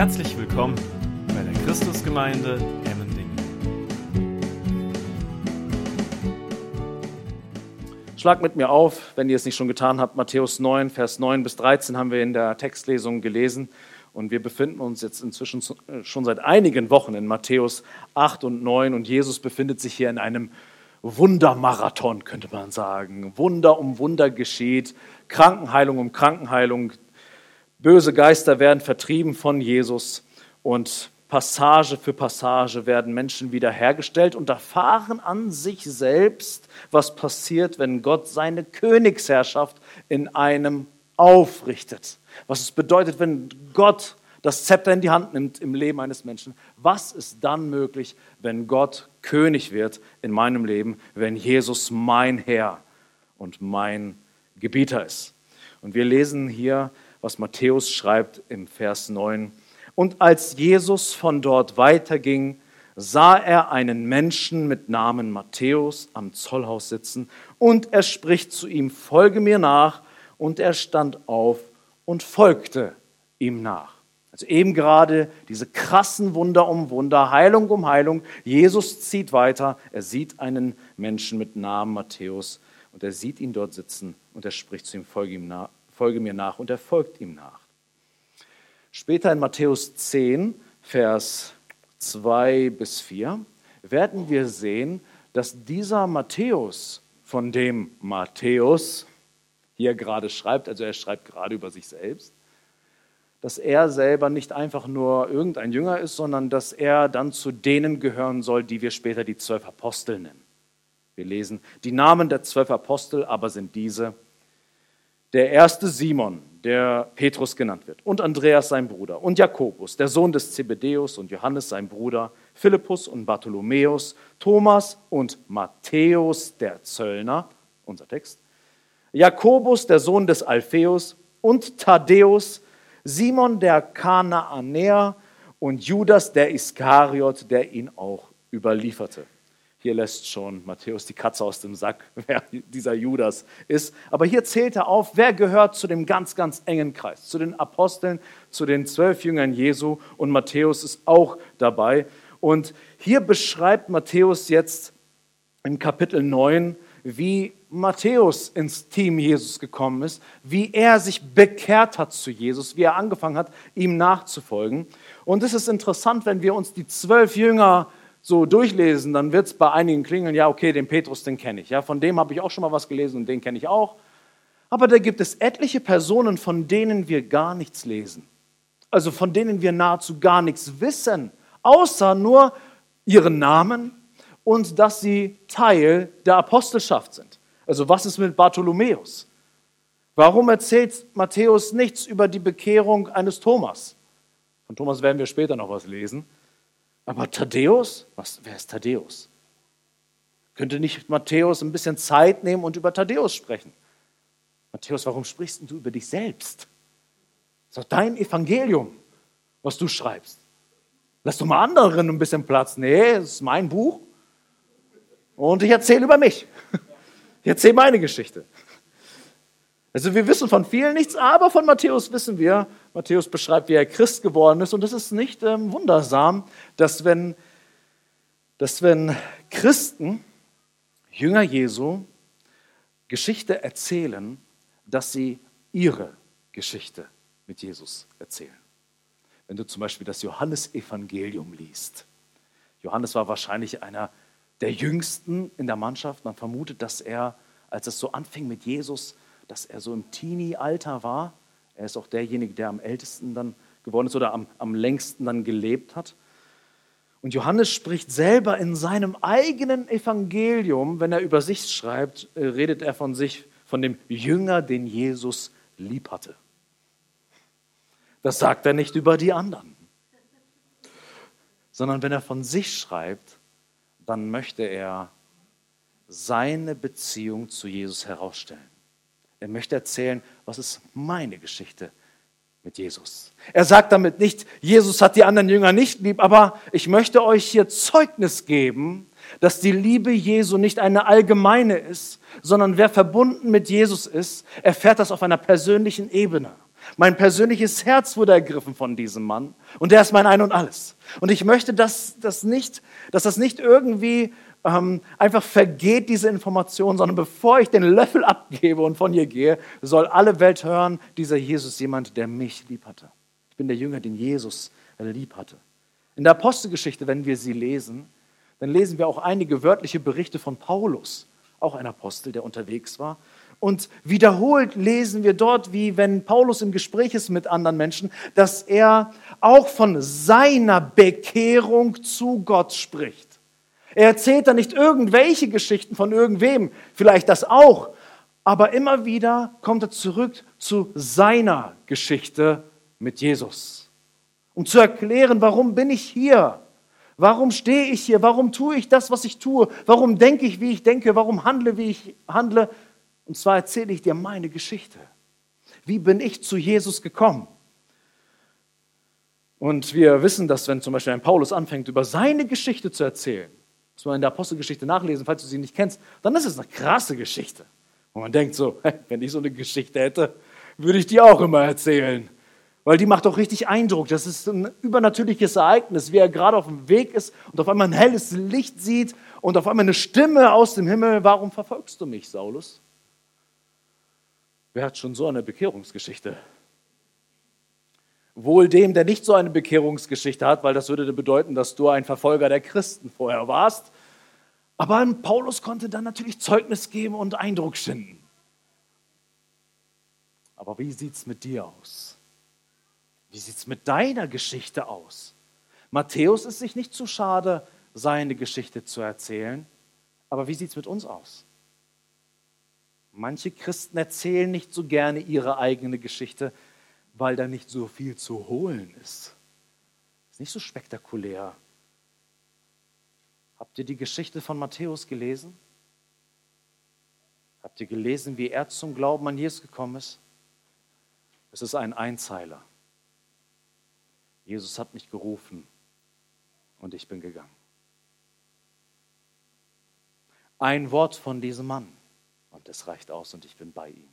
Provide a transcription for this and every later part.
Herzlich willkommen bei der Christusgemeinde Emmendingen. Schlag mit mir auf, wenn ihr es nicht schon getan habt, Matthäus 9, Vers 9 bis 13 haben wir in der Textlesung gelesen. Und wir befinden uns jetzt inzwischen äh, schon seit einigen Wochen in Matthäus 8 und 9 und Jesus befindet sich hier in einem Wundermarathon, könnte man sagen. Wunder um Wunder geschieht, Krankenheilung um Krankenheilung. Böse Geister werden vertrieben von Jesus und Passage für Passage werden Menschen wiederhergestellt und erfahren an sich selbst, was passiert, wenn Gott seine Königsherrschaft in einem aufrichtet. Was es bedeutet, wenn Gott das Zepter in die Hand nimmt im Leben eines Menschen. Was ist dann möglich, wenn Gott König wird in meinem Leben, wenn Jesus mein Herr und mein Gebieter ist? Und wir lesen hier, was Matthäus schreibt im Vers 9. Und als Jesus von dort weiterging, sah er einen Menschen mit Namen Matthäus am Zollhaus sitzen und er spricht zu ihm, folge mir nach. Und er stand auf und folgte ihm nach. Also eben gerade diese krassen Wunder um Wunder, Heilung um Heilung. Jesus zieht weiter. Er sieht einen Menschen mit Namen Matthäus und er sieht ihn dort sitzen und er spricht zu ihm, folge, ihm nach, folge mir nach und er folgt ihm nach. Später in Matthäus 10, Vers 2 bis 4 werden wir sehen, dass dieser Matthäus, von dem Matthäus hier gerade schreibt, also er schreibt gerade über sich selbst, dass er selber nicht einfach nur irgendein Jünger ist, sondern dass er dann zu denen gehören soll, die wir später die zwölf Apostel nennen. Wir lesen, die Namen der zwölf Apostel aber sind diese. Der erste Simon, der Petrus genannt wird, und Andreas sein Bruder, und Jakobus, der Sohn des Zebedeus, und Johannes sein Bruder, Philippus und Bartholomäus, Thomas und Matthäus der Zöllner, unser Text, Jakobus, der Sohn des Alpheus, und Thaddäus, Simon der Kanaanäer und Judas der Iskariot, der ihn auch überlieferte. Hier lässt schon Matthäus die Katze aus dem Sack, wer dieser Judas ist. Aber hier zählt er auf, wer gehört zu dem ganz, ganz engen Kreis, zu den Aposteln, zu den zwölf Jüngern Jesu. Und Matthäus ist auch dabei. Und hier beschreibt Matthäus jetzt in Kapitel 9, wie Matthäus ins Team Jesus gekommen ist, wie er sich bekehrt hat zu Jesus, wie er angefangen hat, ihm nachzufolgen. Und es ist interessant, wenn wir uns die zwölf Jünger so durchlesen, dann wird es bei einigen klingeln, ja, okay, den Petrus, den kenne ich. Ja, von dem habe ich auch schon mal was gelesen und den kenne ich auch. Aber da gibt es etliche Personen, von denen wir gar nichts lesen. Also von denen wir nahezu gar nichts wissen, außer nur ihren Namen, und dass sie Teil der Apostelschaft sind. Also was ist mit Bartholomäus? Warum erzählt Matthäus nichts über die Bekehrung eines Thomas? Von Thomas werden wir später noch was lesen. Aber Thaddäus, was, wer ist Thaddäus? Könnte nicht Matthäus ein bisschen Zeit nehmen und über Thaddäus sprechen? Matthäus, warum sprichst du über dich selbst? Das ist doch dein Evangelium, was du schreibst. Lass doch mal anderen ein bisschen Platz. Nee, es ist mein Buch. Und ich erzähle über mich. Ich erzähle meine Geschichte. Also wir wissen von vielen nichts, aber von Matthäus wissen wir, Matthäus beschreibt, wie er Christ geworden ist. Und es ist nicht ähm, wundersam, dass wenn, dass wenn Christen, Jünger Jesu, Geschichte erzählen, dass sie ihre Geschichte mit Jesus erzählen. Wenn du zum Beispiel das Johannesevangelium liest. Johannes war wahrscheinlich einer der Jüngsten in der Mannschaft. Man vermutet, dass er, als es so anfing mit Jesus, dass er so im Teenie-Alter war. Er ist auch derjenige, der am ältesten dann geworden ist oder am, am längsten dann gelebt hat. Und Johannes spricht selber in seinem eigenen Evangelium, wenn er über sich schreibt, äh, redet er von sich, von dem Jünger, den Jesus lieb hatte. Das sagt er nicht über die anderen, sondern wenn er von sich schreibt, dann möchte er seine Beziehung zu Jesus herausstellen. Er möchte erzählen, was ist meine Geschichte mit Jesus. Er sagt damit nicht, Jesus hat die anderen Jünger nicht lieb, aber ich möchte euch hier Zeugnis geben, dass die Liebe Jesu nicht eine allgemeine ist, sondern wer verbunden mit Jesus ist, erfährt das auf einer persönlichen Ebene. Mein persönliches Herz wurde ergriffen von diesem Mann und der ist mein Ein und Alles. Und ich möchte, dass das nicht, dass das nicht irgendwie ähm, einfach vergeht, diese Information, sondern bevor ich den Löffel abgebe und von hier gehe, soll alle Welt hören, dieser Jesus jemand, der mich lieb hatte. Ich bin der Jünger, den Jesus lieb hatte. In der Apostelgeschichte, wenn wir sie lesen, dann lesen wir auch einige wörtliche Berichte von Paulus, auch ein Apostel, der unterwegs war. Und wiederholt lesen wir dort, wie wenn Paulus im Gespräch ist mit anderen Menschen, dass er auch von seiner Bekehrung zu Gott spricht. Er erzählt da nicht irgendwelche Geschichten von irgendwem, vielleicht das auch, aber immer wieder kommt er zurück zu seiner Geschichte mit Jesus, um zu erklären, warum bin ich hier? Warum stehe ich hier? Warum tue ich das, was ich tue? Warum denke ich, wie ich denke? Warum handle, wie ich handle? Und zwar erzähle ich dir meine Geschichte. Wie bin ich zu Jesus gekommen? Und wir wissen, dass wenn zum Beispiel ein Paulus anfängt, über seine Geschichte zu erzählen, muss man in der Apostelgeschichte nachlesen, falls du sie nicht kennst, dann ist es eine krasse Geschichte. Und man denkt so, wenn ich so eine Geschichte hätte, würde ich die auch immer erzählen. Weil die macht doch richtig Eindruck. Das ist ein übernatürliches Ereignis, wie er gerade auf dem Weg ist und auf einmal ein helles Licht sieht und auf einmal eine Stimme aus dem Himmel. Warum verfolgst du mich, Saulus? Wer hat schon so eine Bekehrungsgeschichte? Wohl dem, der nicht so eine Bekehrungsgeschichte hat, weil das würde bedeuten, dass du ein Verfolger der Christen vorher warst. Aber Paulus konnte dann natürlich Zeugnis geben und Eindruck schinden. Aber wie sieht es mit dir aus? Wie sieht es mit deiner Geschichte aus? Matthäus ist sich nicht zu schade, seine Geschichte zu erzählen. Aber wie sieht es mit uns aus? Manche Christen erzählen nicht so gerne ihre eigene Geschichte, weil da nicht so viel zu holen ist. Ist nicht so spektakulär. Habt ihr die Geschichte von Matthäus gelesen? Habt ihr gelesen, wie er zum Glauben an Jesus gekommen ist? Es ist ein Einzeiler. Jesus hat mich gerufen und ich bin gegangen. Ein Wort von diesem Mann es reicht aus und ich bin bei ihm.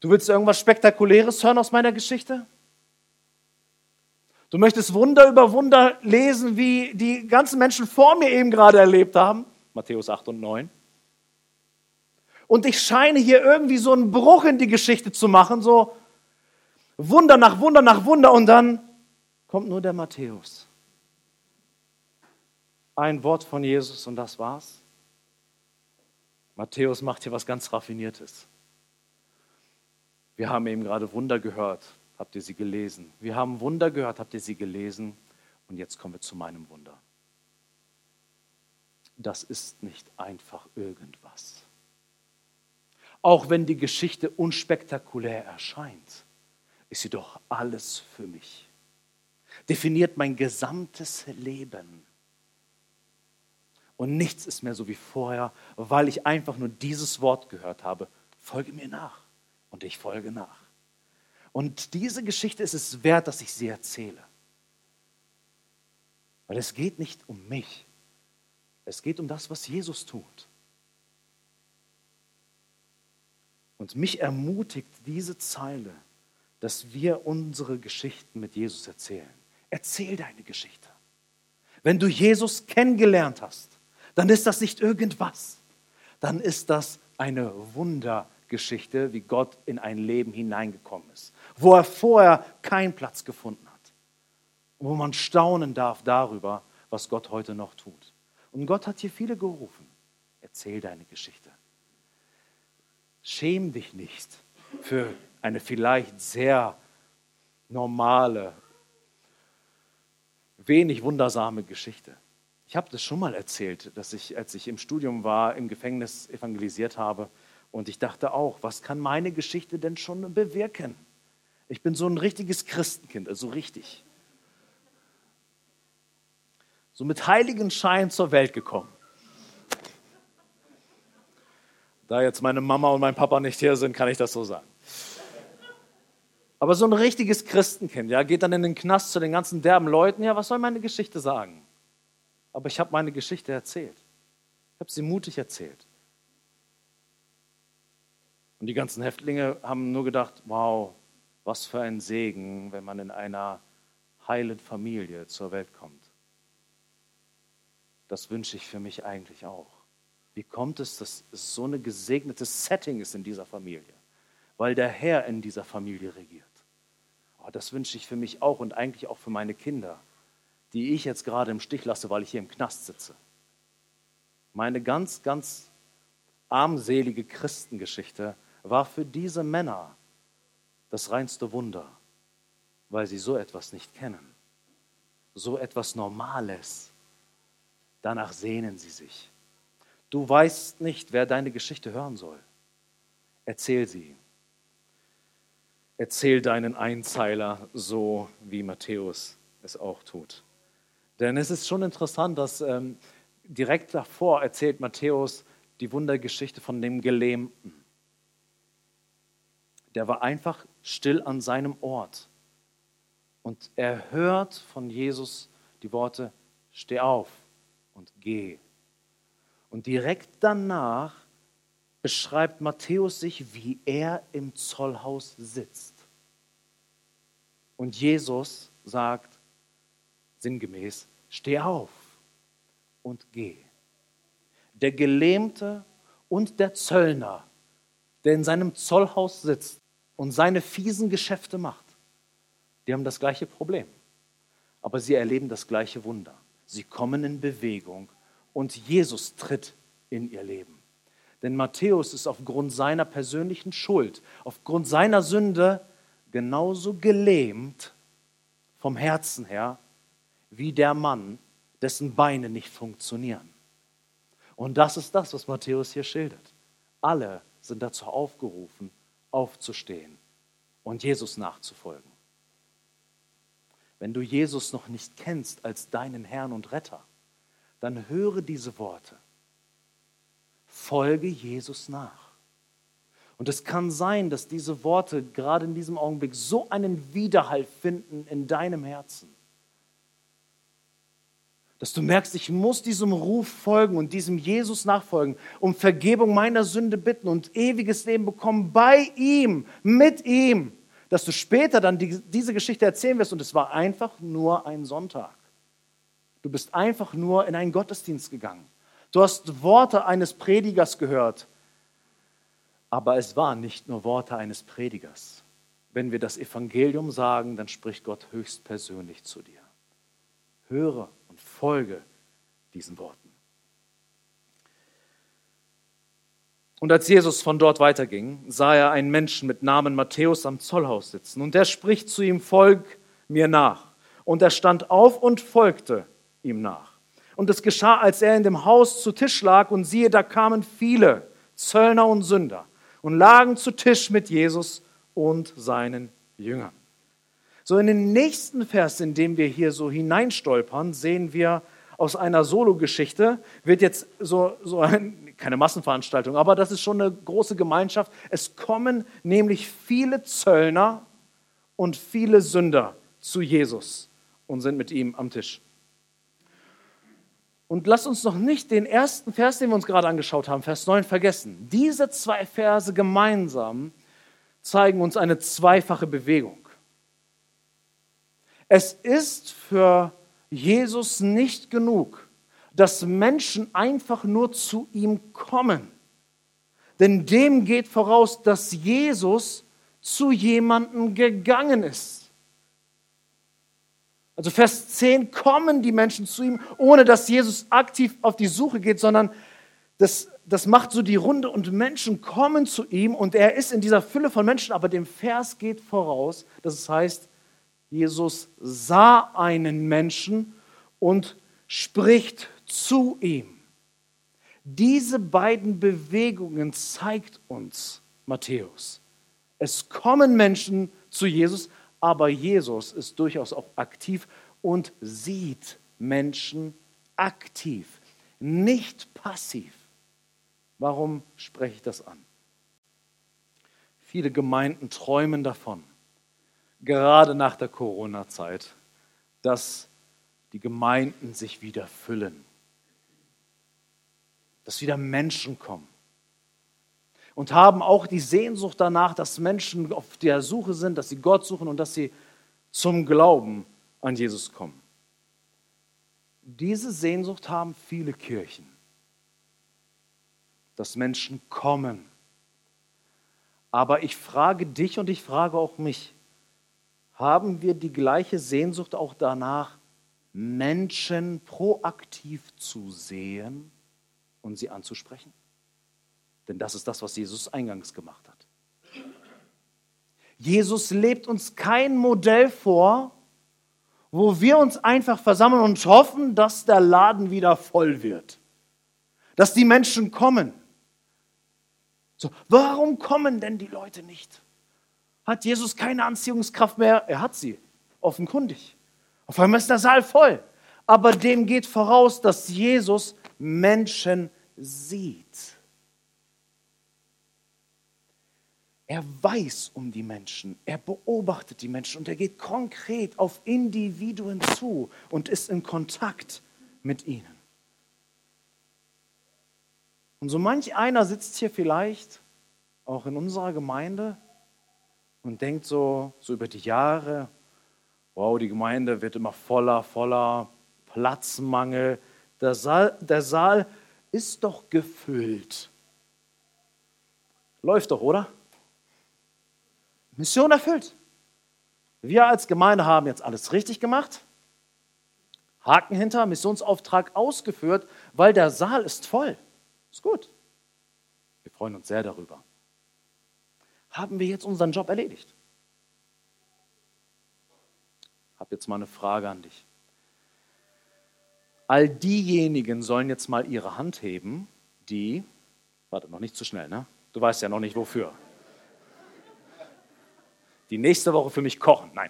Du willst irgendwas Spektakuläres hören aus meiner Geschichte? Du möchtest Wunder über Wunder lesen, wie die ganzen Menschen vor mir eben gerade erlebt haben? Matthäus 8 und 9. Und ich scheine hier irgendwie so einen Bruch in die Geschichte zu machen, so Wunder nach Wunder nach Wunder und dann kommt nur der Matthäus. Ein Wort von Jesus und das war's. Matthäus macht hier was ganz Raffiniertes. Wir haben eben gerade Wunder gehört. Habt ihr sie gelesen? Wir haben Wunder gehört. Habt ihr sie gelesen? Und jetzt kommen wir zu meinem Wunder. Das ist nicht einfach irgendwas. Auch wenn die Geschichte unspektakulär erscheint ist sie doch alles für mich. Definiert mein gesamtes Leben. Und nichts ist mehr so wie vorher, weil ich einfach nur dieses Wort gehört habe. Folge mir nach. Und ich folge nach. Und diese Geschichte ist es wert, dass ich sie erzähle. Weil es geht nicht um mich. Es geht um das, was Jesus tut. Und mich ermutigt diese Zeile, dass wir unsere Geschichten mit Jesus erzählen. Erzähl deine Geschichte. Wenn du Jesus kennengelernt hast, dann ist das nicht irgendwas. Dann ist das eine Wundergeschichte, wie Gott in ein Leben hineingekommen ist, wo er vorher keinen Platz gefunden hat. Wo man staunen darf darüber, was Gott heute noch tut. Und Gott hat hier viele gerufen. Erzähl deine Geschichte. Schäm dich nicht für eine vielleicht sehr normale, wenig wundersame Geschichte. Ich habe das schon mal erzählt, dass ich, als ich im Studium war, im Gefängnis evangelisiert habe. Und ich dachte auch, was kann meine Geschichte denn schon bewirken? Ich bin so ein richtiges Christenkind, also richtig. So mit heiligen Schein zur Welt gekommen. Da jetzt meine Mama und mein Papa nicht hier sind, kann ich das so sagen. Aber so ein richtiges Christenkind, ja, geht dann in den Knast zu den ganzen derben Leuten, ja, was soll meine Geschichte sagen? Aber ich habe meine Geschichte erzählt. Ich habe sie mutig erzählt. Und die ganzen Häftlinge haben nur gedacht, wow, Was für ein Segen, wenn man in einer heilen Familie zur Welt kommt. Das wünsche ich für mich eigentlich auch. Wie kommt es, dass es so ein gesegnetes Setting ist in dieser Familie? Weil der Herr in dieser Familie regiert. Oh, das wünsche ich für mich auch und eigentlich auch für meine Kinder, die ich jetzt gerade im Stich lasse, weil ich hier im Knast sitze. Meine ganz, ganz armselige Christengeschichte war für diese Männer das reinste Wunder, weil sie so etwas nicht kennen, so etwas Normales. Danach sehnen sie sich. Du weißt nicht, wer deine Geschichte hören soll. Erzähl sie. Erzähl deinen Einzeiler so, wie Matthäus es auch tut. Denn es ist schon interessant, dass ähm, direkt davor erzählt Matthäus die Wundergeschichte von dem Gelähmten. Der war einfach still an seinem Ort. Und er hört von Jesus die Worte, steh auf und geh. Und direkt danach beschreibt Matthäus sich, wie er im Zollhaus sitzt. Und Jesus sagt sinngemäß, steh auf und geh. Der Gelähmte und der Zöllner, der in seinem Zollhaus sitzt und seine fiesen Geschäfte macht, die haben das gleiche Problem. Aber sie erleben das gleiche Wunder. Sie kommen in Bewegung und Jesus tritt in ihr Leben. Denn Matthäus ist aufgrund seiner persönlichen Schuld, aufgrund seiner Sünde genauso gelähmt vom Herzen her wie der Mann, dessen Beine nicht funktionieren. Und das ist das, was Matthäus hier schildert. Alle sind dazu aufgerufen, aufzustehen und Jesus nachzufolgen. Wenn du Jesus noch nicht kennst als deinen Herrn und Retter, dann höre diese Worte. Folge Jesus nach. Und es kann sein, dass diese Worte gerade in diesem Augenblick so einen Widerhall finden in deinem Herzen, dass du merkst, ich muss diesem Ruf folgen und diesem Jesus nachfolgen, um Vergebung meiner Sünde bitten und ewiges Leben bekommen bei ihm, mit ihm, dass du später dann die, diese Geschichte erzählen wirst und es war einfach nur ein Sonntag. Du bist einfach nur in einen Gottesdienst gegangen. Du hast Worte eines Predigers gehört. Aber es waren nicht nur Worte eines Predigers. Wenn wir das Evangelium sagen, dann spricht Gott höchstpersönlich zu dir. Höre und folge diesen Worten. Und als Jesus von dort weiterging, sah er einen Menschen mit Namen Matthäus am Zollhaus sitzen. Und der spricht zu ihm, folg mir nach. Und er stand auf und folgte ihm nach. Und es geschah, als er in dem Haus zu Tisch lag, und siehe, da kamen viele Zöllner und Sünder und lagen zu Tisch mit Jesus und seinen Jüngern. So in den nächsten Vers, in dem wir hier so hineinstolpern, sehen wir aus einer Solo-Geschichte, wird jetzt so, so ein, keine Massenveranstaltung, aber das ist schon eine große Gemeinschaft. Es kommen nämlich viele Zöllner und viele Sünder zu Jesus und sind mit ihm am Tisch. Und lass uns noch nicht den ersten Vers, den wir uns gerade angeschaut haben, Vers 9, vergessen. Diese zwei Verse gemeinsam zeigen uns eine zweifache Bewegung. Es ist für Jesus nicht genug, dass Menschen einfach nur zu ihm kommen. Denn dem geht voraus, dass Jesus zu jemandem gegangen ist. Also Vers 10 kommen die Menschen zu ihm, ohne dass Jesus aktiv auf die Suche geht, sondern das, das macht so die Runde und Menschen kommen zu ihm und er ist in dieser Fülle von Menschen, aber dem Vers geht voraus, dass es heißt, Jesus sah einen Menschen und spricht zu ihm. Diese beiden Bewegungen zeigt uns Matthäus. Es kommen Menschen zu Jesus, aber Jesus ist durchaus auch aktiv und sieht Menschen aktiv, nicht passiv. Warum spreche ich das an? Viele Gemeinden träumen davon, gerade nach der Corona-Zeit, dass die Gemeinden sich wieder füllen, dass wieder Menschen kommen. und haben auch die Sehnsucht danach, dass Menschen auf der Suche sind, dass sie Gott suchen und dass sie zum Glauben an Jesus kommen. Diese Sehnsucht haben viele Kirchen, dass Menschen kommen. Aber ich frage dich und ich frage auch mich, haben wir die gleiche Sehnsucht auch danach, Menschen proaktiv zu sehen und sie anzusprechen? Denn das ist das, was Jesus eingangs gemacht hat. Jesus lebt uns kein Modell vor, wo wir uns einfach versammeln und hoffen, dass der Laden wieder voll wird, dass die Menschen kommen. So, warum kommen denn die Leute nicht? Hat Jesus keine Anziehungskraft mehr? Er hat sie, offenkundig. Auf einmal ist der Saal voll. Aber dem geht voraus, dass Jesus Menschen sieht. Er weiß um die Menschen, er beobachtet die Menschen und er geht konkret auf Individuen zu und ist in Kontakt mit ihnen. Und so manch einer sitzt hier vielleicht auch in unserer Gemeinde und denkt so, so über die Jahre, wow, die Gemeinde wird immer voller, voller Platzmangel. Der Saal, der Saal ist doch gefüllt. Läuft doch, oder? Mission erfüllt. Wir als Gemeinde haben jetzt alles richtig gemacht. Haken hinter, Missionsauftrag ausgeführt, weil der Saal ist voll. Ist gut. Wir freuen uns sehr darüber. Haben wir jetzt unseren Job erledigt? Ich habe jetzt mal eine Frage an dich. All diejenigen sollen jetzt mal ihre Hand heben, die, warte, noch nicht zu schnell, ne? Du weißt ja noch nicht wofür die nächste Woche für mich kochen. Nein.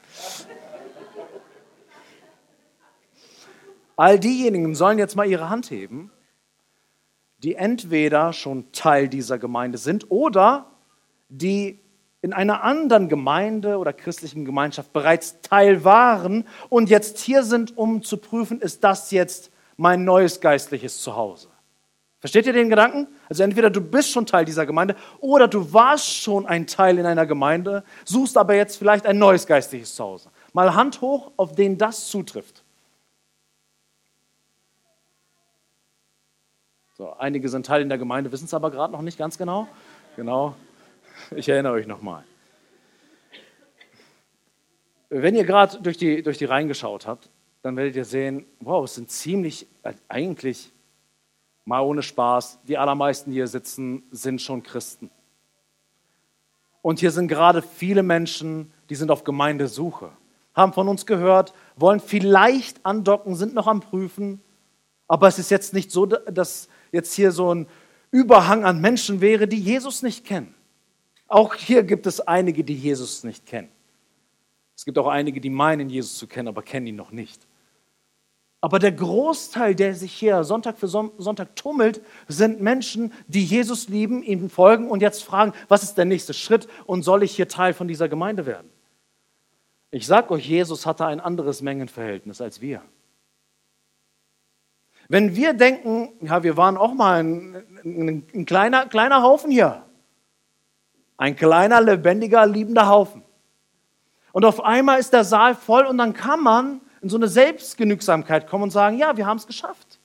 All diejenigen sollen jetzt mal ihre Hand heben, die entweder schon Teil dieser Gemeinde sind oder die in einer anderen Gemeinde oder christlichen Gemeinschaft bereits Teil waren und jetzt hier sind, um zu prüfen, ist das jetzt mein neues geistliches Zuhause. Versteht ihr den Gedanken? Also entweder du bist schon Teil dieser Gemeinde oder du warst schon ein Teil in einer Gemeinde, suchst aber jetzt vielleicht ein neues geistliches Zuhause. Mal Hand hoch, auf den das zutrifft. So, einige sind Teil in der Gemeinde, wissen es aber gerade noch nicht ganz genau. Genau, ich erinnere euch nochmal. Wenn ihr gerade durch die, durch die Reihen geschaut habt, dann werdet ihr sehen, wow, es sind ziemlich, äh, eigentlich Mal ohne Spaß, die allermeisten, die hier sitzen, sind schon Christen. Und hier sind gerade viele Menschen, die sind auf Gemeindesuche, haben von uns gehört, wollen vielleicht andocken, sind noch am Prüfen. Aber es ist jetzt nicht so, dass jetzt hier so ein Überhang an Menschen wäre, die Jesus nicht kennen. Auch hier gibt es einige, die Jesus nicht kennen. Es gibt auch einige, die meinen, Jesus zu kennen, aber kennen ihn noch nicht. Aber der Großteil, der sich hier Sonntag für Sonntag tummelt, sind Menschen, die Jesus lieben, ihm folgen und jetzt fragen, was ist der nächste Schritt und soll ich hier Teil von dieser Gemeinde werden? Ich sage euch, Jesus hatte ein anderes Mengenverhältnis als wir. Wenn wir denken, ja, wir waren auch mal ein, ein, ein kleiner, kleiner Haufen hier, ein kleiner, lebendiger, liebender Haufen. Und auf einmal ist der Saal voll und dann kann man in so eine Selbstgenügsamkeit kommen und sagen, ja, wir haben es geschafft.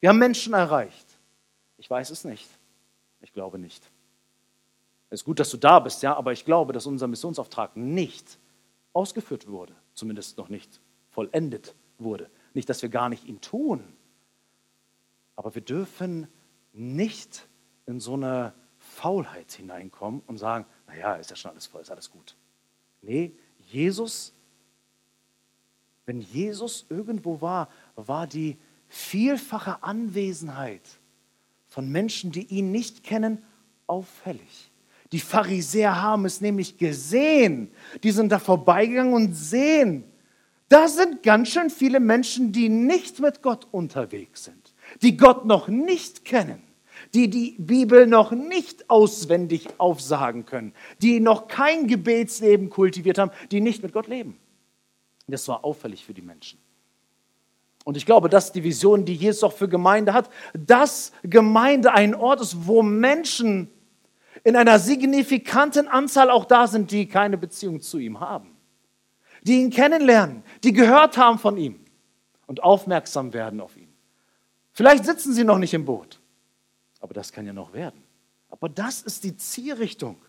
Wir haben Menschen erreicht. Ich weiß es nicht. Ich glaube nicht. Es ist gut, dass du da bist, ja, aber ich glaube, dass unser Missionsauftrag nicht ausgeführt wurde, zumindest noch nicht vollendet wurde. Nicht, dass wir gar nicht ihn tun, aber wir dürfen nicht in so eine Faulheit hineinkommen und sagen, naja, ist ja schon alles voll, ist alles gut. Nee, Jesus wenn Jesus irgendwo war, war die vielfache Anwesenheit von Menschen, die ihn nicht kennen, auffällig. Die Pharisäer haben es nämlich gesehen. Die sind da vorbeigegangen und sehen, da sind ganz schön viele Menschen, die nicht mit Gott unterwegs sind, die Gott noch nicht kennen, die die Bibel noch nicht auswendig aufsagen können, die noch kein Gebetsleben kultiviert haben, die nicht mit Gott leben. Das war auffällig für die Menschen. Und ich glaube, das ist die Vision, die Jesus auch für Gemeinde hat, dass Gemeinde ein Ort ist, wo Menschen in einer signifikanten Anzahl auch da sind, die keine Beziehung zu ihm haben, die ihn kennenlernen, die gehört haben von ihm und aufmerksam werden auf ihn. Vielleicht sitzen sie noch nicht im Boot, aber das kann ja noch werden. Aber das ist die Zielrichtung.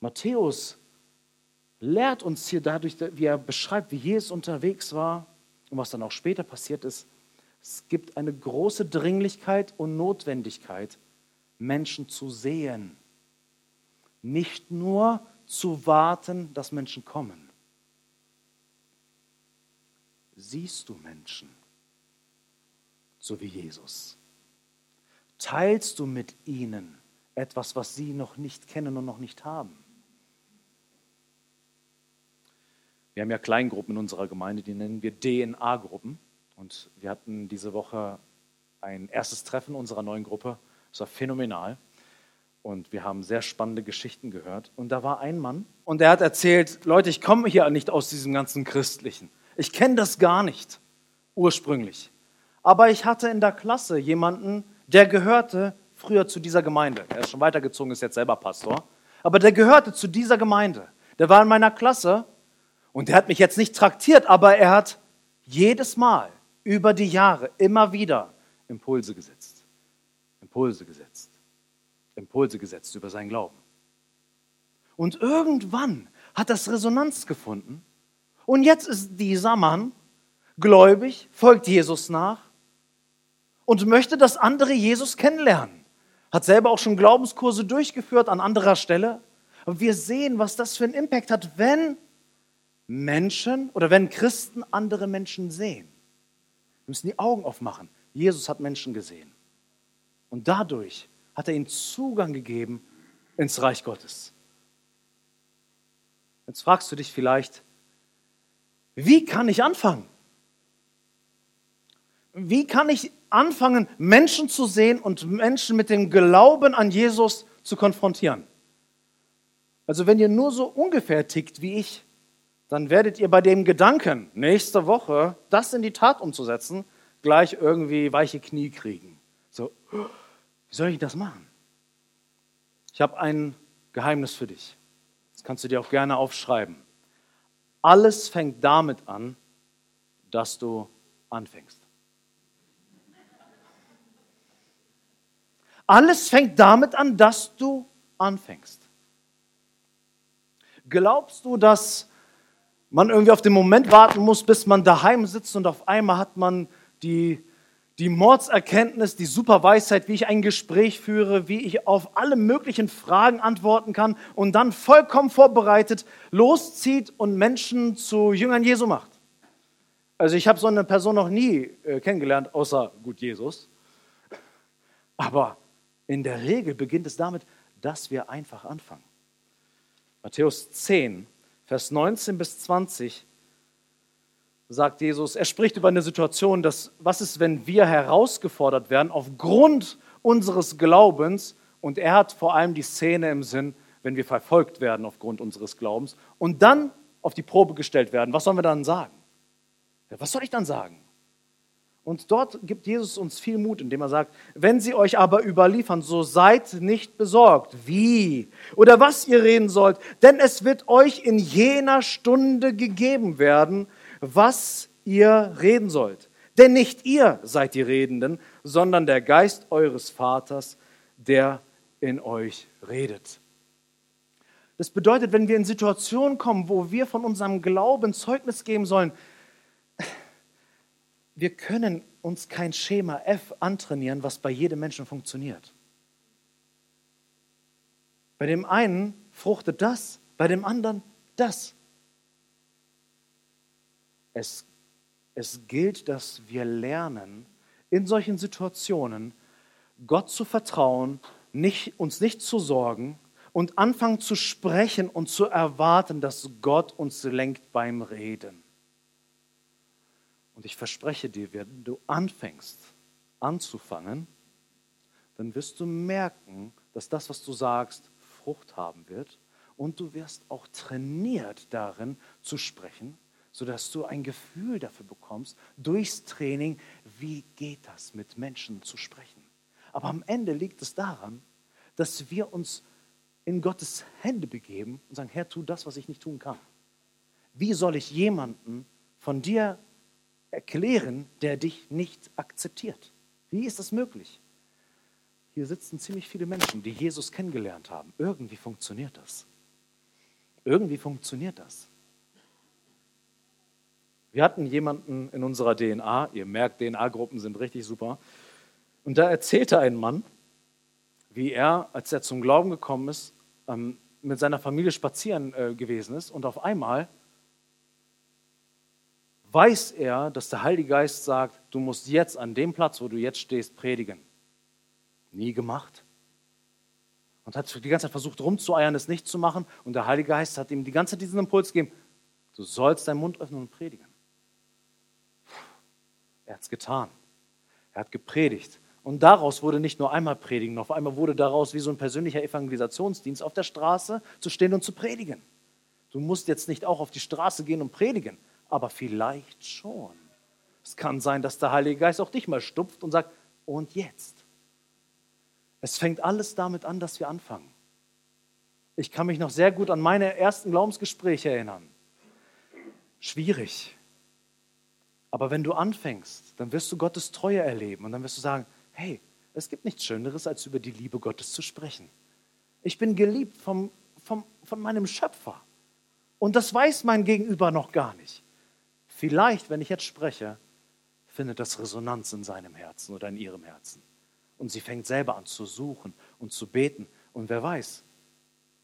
Matthäus lehrt uns hier dadurch, wie er beschreibt, wie Jesus unterwegs war und was dann auch später passiert ist. Es gibt eine große Dringlichkeit und Notwendigkeit, Menschen zu sehen. Nicht nur zu warten, dass Menschen kommen. Siehst du Menschen, so wie Jesus? Teilst du mit ihnen etwas, was sie noch nicht kennen und noch nicht haben? Wir haben ja Kleingruppen in unserer Gemeinde, die nennen wir DNA-Gruppen. Und wir hatten diese Woche ein erstes Treffen unserer neuen Gruppe. Es war phänomenal. Und wir haben sehr spannende Geschichten gehört. Und da war ein Mann und der hat erzählt, Leute, ich komme hier nicht aus diesem ganzen Christlichen. Ich kenne das gar nicht ursprünglich. Aber ich hatte in der Klasse jemanden, der gehörte früher zu dieser Gemeinde. Er ist schon weitergezogen, ist jetzt selber Pastor. Aber der gehörte zu dieser Gemeinde. Der war in meiner Klasse und der hat mich jetzt nicht traktiert, aber er hat jedes Mal über die Jahre immer wieder Impulse gesetzt. Impulse gesetzt. Impulse gesetzt über seinen Glauben. Und irgendwann hat das Resonanz gefunden. Und jetzt ist dieser Mann gläubig, folgt Jesus nach und möchte, dass andere Jesus kennenlernen. Hat selber auch schon Glaubenskurse durchgeführt an anderer Stelle. Aber wir sehen, was das für einen Impact hat, wenn Menschen oder wenn Christen andere Menschen sehen. Wir müssen die Augen aufmachen. Jesus hat Menschen gesehen. Und dadurch hat er ihnen Zugang gegeben ins Reich Gottes. Jetzt fragst du dich vielleicht, wie kann ich anfangen? Wie kann ich anfangen, Menschen zu sehen und Menschen mit dem Glauben an Jesus zu konfrontieren? Also wenn ihr nur so ungefähr tickt wie ich, dann werdet ihr bei dem Gedanken, nächste Woche das in die Tat umzusetzen, gleich irgendwie weiche Knie kriegen. So, wie soll ich das machen? Ich habe ein Geheimnis für dich. Das kannst du dir auch gerne aufschreiben. Alles fängt damit an, dass du anfängst. Alles fängt damit an, dass du anfängst. Glaubst du, dass man irgendwie auf den Moment warten muss, bis man daheim sitzt und auf einmal hat man die, die Mordserkenntnis, die Superweisheit, wie ich ein Gespräch führe, wie ich auf alle möglichen Fragen antworten kann und dann vollkommen vorbereitet loszieht und Menschen zu Jüngern Jesu macht. Also ich habe so eine Person noch nie äh, kennengelernt, außer gut Jesus. Aber in der Regel beginnt es damit, dass wir einfach anfangen. Matthäus 10, Vers 19 bis 20 sagt Jesus, er spricht über eine Situation, dass, was ist, wenn wir herausgefordert werden aufgrund unseres Glaubens und er hat vor allem die Szene im Sinn, wenn wir verfolgt werden aufgrund unseres Glaubens und dann auf die Probe gestellt werden, was sollen wir dann sagen? Was soll ich dann sagen? Und dort gibt Jesus uns viel Mut, indem er sagt, wenn sie euch aber überliefern, so seid nicht besorgt, wie oder was ihr reden sollt, denn es wird euch in jener Stunde gegeben werden, was ihr reden sollt. Denn nicht ihr seid die Redenden, sondern der Geist eures Vaters, der in euch redet. Das bedeutet, wenn wir in Situationen kommen, wo wir von unserem Glauben Zeugnis geben sollen, wir können uns kein Schema F antrainieren, was bei jedem Menschen funktioniert. Bei dem einen fruchtet das, bei dem anderen das. Es, es gilt, dass wir lernen, in solchen Situationen Gott zu vertrauen, nicht, uns nicht zu sorgen und anfangen zu sprechen und zu erwarten, dass Gott uns lenkt beim Reden. Und ich verspreche dir, wenn du anfängst anzufangen, dann wirst du merken, dass das, was du sagst, Frucht haben wird. Und du wirst auch trainiert darin zu sprechen, sodass du ein Gefühl dafür bekommst, durchs Training, wie geht das, mit Menschen zu sprechen. Aber am Ende liegt es daran, dass wir uns in Gottes Hände begeben und sagen, Herr, tu das, was ich nicht tun kann. Wie soll ich jemanden von dir erklären, der dich nicht akzeptiert? Wie ist das möglich? Hier sitzen ziemlich viele Menschen, die Jesus kennengelernt haben. Irgendwie funktioniert das. Irgendwie funktioniert das. Wir hatten jemanden in unserer DNA, ihr merkt, DNA-Gruppen sind richtig super, und da erzählte ein Mann, wie er, als er zum Glauben gekommen ist, ähm, mit seiner Familie spazieren äh, gewesen ist und auf einmal weiß er, dass der Heilige Geist sagt, du musst jetzt an dem Platz, wo du jetzt stehst, predigen. Nie gemacht. Und hat die ganze Zeit versucht rumzueiern, es nicht zu machen. Und der Heilige Geist hat ihm die ganze Zeit diesen Impuls gegeben, du sollst deinen Mund öffnen und predigen. Er hat es getan. Er hat gepredigt. Und daraus wurde nicht nur einmal predigen, auf einmal wurde daraus wie so ein persönlicher Evangelisationsdienst auf der Straße zu stehen und zu predigen. Du musst jetzt nicht auch auf die Straße gehen und predigen, aber vielleicht schon. Es kann sein, dass der Heilige Geist auch dich mal stupft und sagt, und jetzt? Es fängt alles damit an, dass wir anfangen. Ich kann mich noch sehr gut an meine ersten Glaubensgespräche erinnern. Schwierig. Aber wenn du anfängst, dann wirst du Gottes Treue erleben und dann wirst du sagen, hey, es gibt nichts Schöneres, als über die Liebe Gottes zu sprechen. Ich bin geliebt vom, vom, von meinem Schöpfer. Und das weiß mein Gegenüber noch gar nicht. Vielleicht, wenn ich jetzt spreche, findet das Resonanz in seinem Herzen oder in ihrem Herzen. Und sie fängt selber an zu suchen und zu beten. Und wer weiß,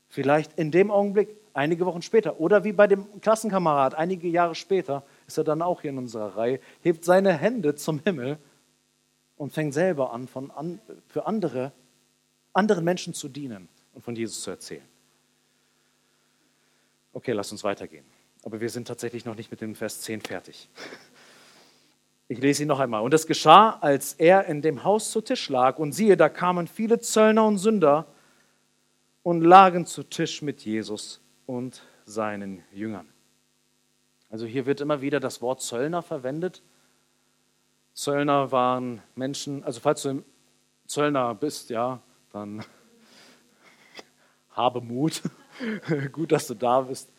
vielleicht in dem Augenblick, einige Wochen später, oder wie bei dem Klassenkamerad, einige Jahre später, ist er dann auch hier in unserer Reihe, hebt seine Hände zum Himmel und fängt selber an, von an, für andere, anderen Menschen zu dienen und von Jesus zu erzählen. Okay, lass uns weitergehen. Aber wir sind tatsächlich noch nicht mit dem Vers 10 fertig. Ich lese ihn noch einmal. Und es geschah, als er in dem Haus zu Tisch lag, und siehe, da kamen viele Zöllner und Sünder und lagen zu Tisch mit Jesus und seinen Jüngern. Also hier wird immer wieder das Wort Zöllner verwendet. Zöllner waren Menschen, also falls du Zöllner bist, ja, dann habe Mut. Gut, dass du da bist.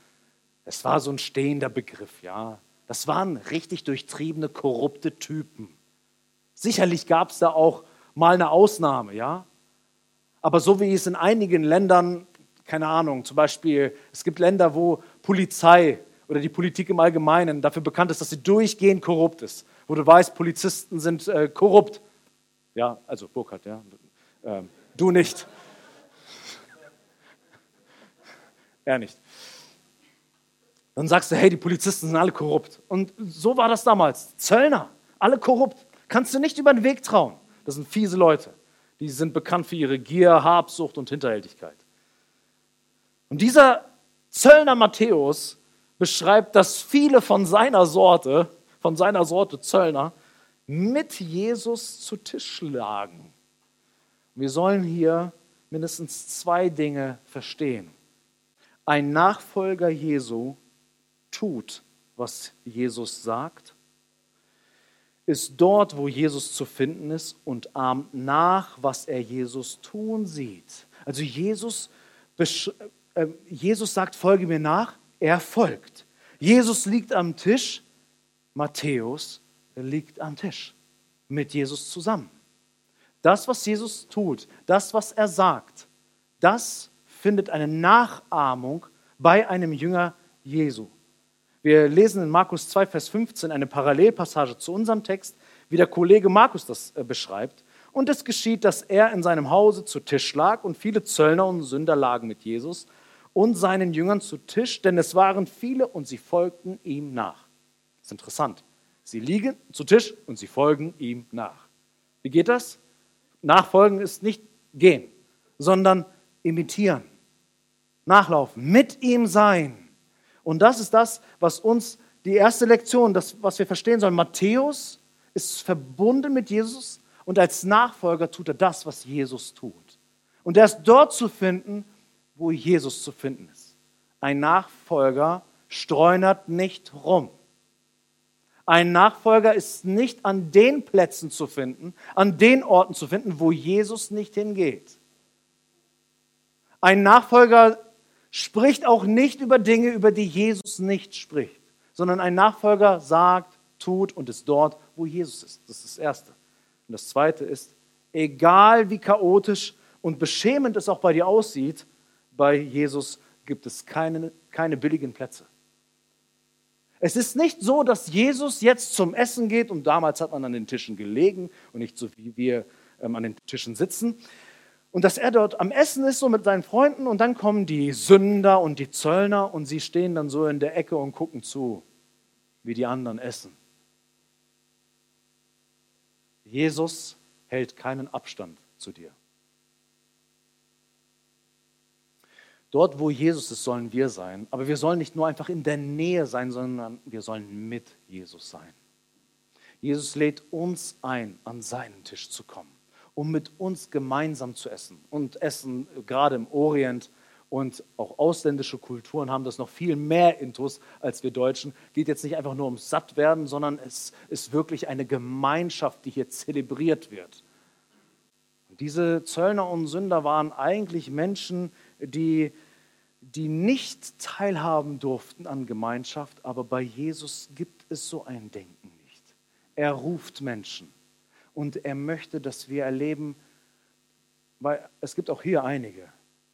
Es war so ein stehender Begriff, ja. Das waren richtig durchtriebene, korrupte Typen. Sicherlich gab es da auch mal eine Ausnahme, ja. Aber so wie es in einigen Ländern, keine Ahnung, zum Beispiel, es gibt Länder, wo Polizei oder die Politik im Allgemeinen dafür bekannt ist, dass sie durchgehend korrupt ist. Wo du weißt, Polizisten sind äh, korrupt. Ja, also Burkhardt, ja. Ähm, du nicht. er nicht. Dann sagst du, hey, die Polizisten sind alle korrupt. Und so war das damals. Zöllner, alle korrupt. Kannst du nicht über den Weg trauen. Das sind fiese Leute. Die sind bekannt für ihre Gier, Habsucht und Hinterhältigkeit. Und dieser Zöllner Matthäus beschreibt, dass viele von seiner Sorte, von seiner Sorte Zöllner, mit Jesus zu Tisch lagen. Wir sollen hier mindestens zwei Dinge verstehen. Ein Nachfolger Jesu tut, was Jesus sagt, ist dort, wo Jesus zu finden ist und ahmt nach, was er Jesus tun sieht. Also Jesus, äh, Jesus sagt, folge mir nach, er folgt. Jesus liegt am Tisch, Matthäus liegt am Tisch mit Jesus zusammen. Das, was Jesus tut, das, was er sagt, das findet eine Nachahmung bei einem Jünger Jesu. Wir lesen in Markus 2, Vers 15 eine Parallelpassage zu unserem Text, wie der Kollege Markus das äh, beschreibt. Und es geschieht, dass er in seinem Hause zu Tisch lag und viele Zöllner und Sünder lagen mit Jesus und seinen Jüngern zu Tisch, denn es waren viele und sie folgten ihm nach. Das ist interessant. Sie liegen zu Tisch und sie folgen ihm nach. Wie geht das? Nachfolgen ist nicht gehen, sondern imitieren, nachlaufen, mit ihm sein. Und das ist das, was uns die erste Lektion, das, was wir verstehen sollen. Matthäus ist verbunden mit Jesus und als Nachfolger tut er das, was Jesus tut. Und er ist dort zu finden, wo Jesus zu finden ist. Ein Nachfolger streunert nicht rum. Ein Nachfolger ist nicht an den Plätzen zu finden, an den Orten zu finden, wo Jesus nicht hingeht. Ein Nachfolger spricht auch nicht über Dinge, über die Jesus nicht spricht, sondern ein Nachfolger sagt, tut und ist dort, wo Jesus ist. Das ist das Erste. Und das Zweite ist, egal wie chaotisch und beschämend es auch bei dir aussieht, bei Jesus gibt es keine, keine billigen Plätze. Es ist nicht so, dass Jesus jetzt zum Essen geht und damals hat man an den Tischen gelegen und nicht so wie wir ähm, an den Tischen sitzen. Und dass er dort am Essen ist, so mit seinen Freunden, und dann kommen die Sünder und die Zöllner und sie stehen dann so in der Ecke und gucken zu, wie die anderen essen. Jesus hält keinen Abstand zu dir. Dort, wo Jesus ist, sollen wir sein. Aber wir sollen nicht nur einfach in der Nähe sein, sondern wir sollen mit Jesus sein. Jesus lädt uns ein, an seinen Tisch zu kommen, um mit uns gemeinsam zu essen. Und Essen, gerade im Orient und auch ausländische Kulturen haben das noch viel mehr intus als wir Deutschen. Geht jetzt nicht einfach nur ums Sattwerden, sondern es ist wirklich eine Gemeinschaft, die hier zelebriert wird. Und diese Zöllner und Sünder waren eigentlich Menschen, die die nicht teilhaben durften an Gemeinschaft, aber bei Jesus gibt es so ein Denken nicht. Er ruft Menschen und er möchte, dass wir erleben, weil es gibt auch hier einige,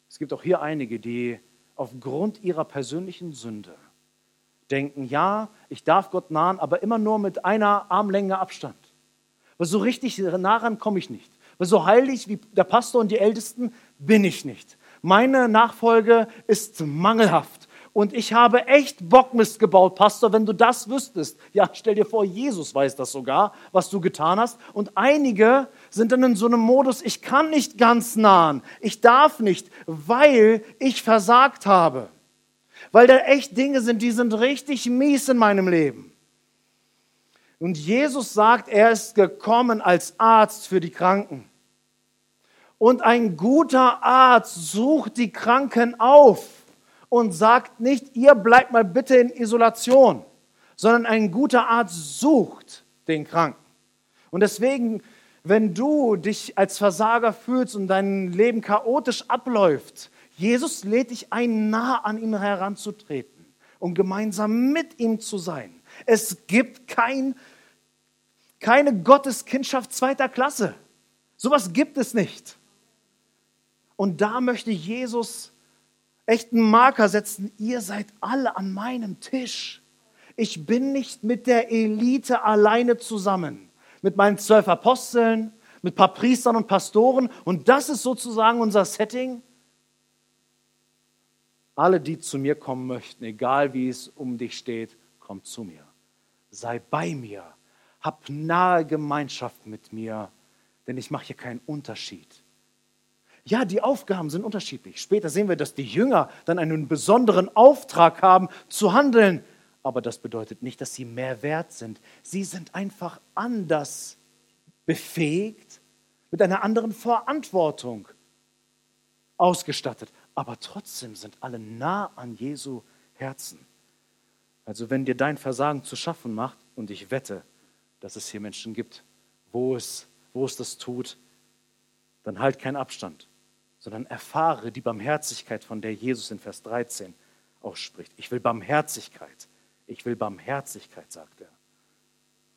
es gibt auch hier einige, die aufgrund ihrer persönlichen Sünde denken, ja, ich darf Gott nahen, aber immer nur mit einer Armlänge Abstand. Weil so richtig nah ran komme ich nicht. Weil so heilig wie der Pastor und die Ältesten bin ich nicht. Meine Nachfolge ist mangelhaft. Und ich habe echt Bockmist gebaut, Pastor, wenn du das wüsstest. Ja, stell dir vor, Jesus weiß das sogar, was du getan hast. Und einige sind dann in so einem Modus, ich kann nicht ganz nahen, ich darf nicht, weil ich versagt habe. Weil da echt Dinge sind, die sind richtig mies in meinem Leben. Und Jesus sagt, er ist gekommen als Arzt für die Kranken. Und ein guter Arzt sucht die Kranken auf und sagt nicht, ihr bleibt mal bitte in Isolation, sondern ein guter Arzt sucht den Kranken. Und deswegen, wenn du dich als Versager fühlst und dein Leben chaotisch abläuft, Jesus lädt dich ein, nah an ihn heranzutreten und gemeinsam mit ihm zu sein. Es gibt kein, keine Gotteskindschaft zweiter Klasse. Sowas gibt es nicht. Und da möchte Jesus echt einen Marker setzen. Ihr seid alle an meinem Tisch. Ich bin nicht mit der Elite alleine zusammen. Mit meinen zwölf Aposteln, mit ein paar Priestern und Pastoren. Und das ist sozusagen unser Setting. Alle, die zu mir kommen möchten, egal wie es um dich steht, kommt zu mir. Sei bei mir. Hab nahe Gemeinschaft mit mir, denn ich mache hier keinen Unterschied. Ja, die Aufgaben sind unterschiedlich. Später sehen wir, dass die Jünger dann einen besonderen Auftrag haben, zu handeln. Aber das bedeutet nicht, dass sie mehr wert sind. Sie sind einfach anders befähigt, mit einer anderen Verantwortung ausgestattet. Aber trotzdem sind alle nah an Jesu Herzen. Also wenn dir dein Versagen zu schaffen macht, und ich wette, dass es hier Menschen gibt, wo es, wo es das tut, dann halt keinen Abstand sondern erfahre die Barmherzigkeit, von der Jesus in Vers 13 ausspricht. Ich will Barmherzigkeit. Ich will Barmherzigkeit, sagt er.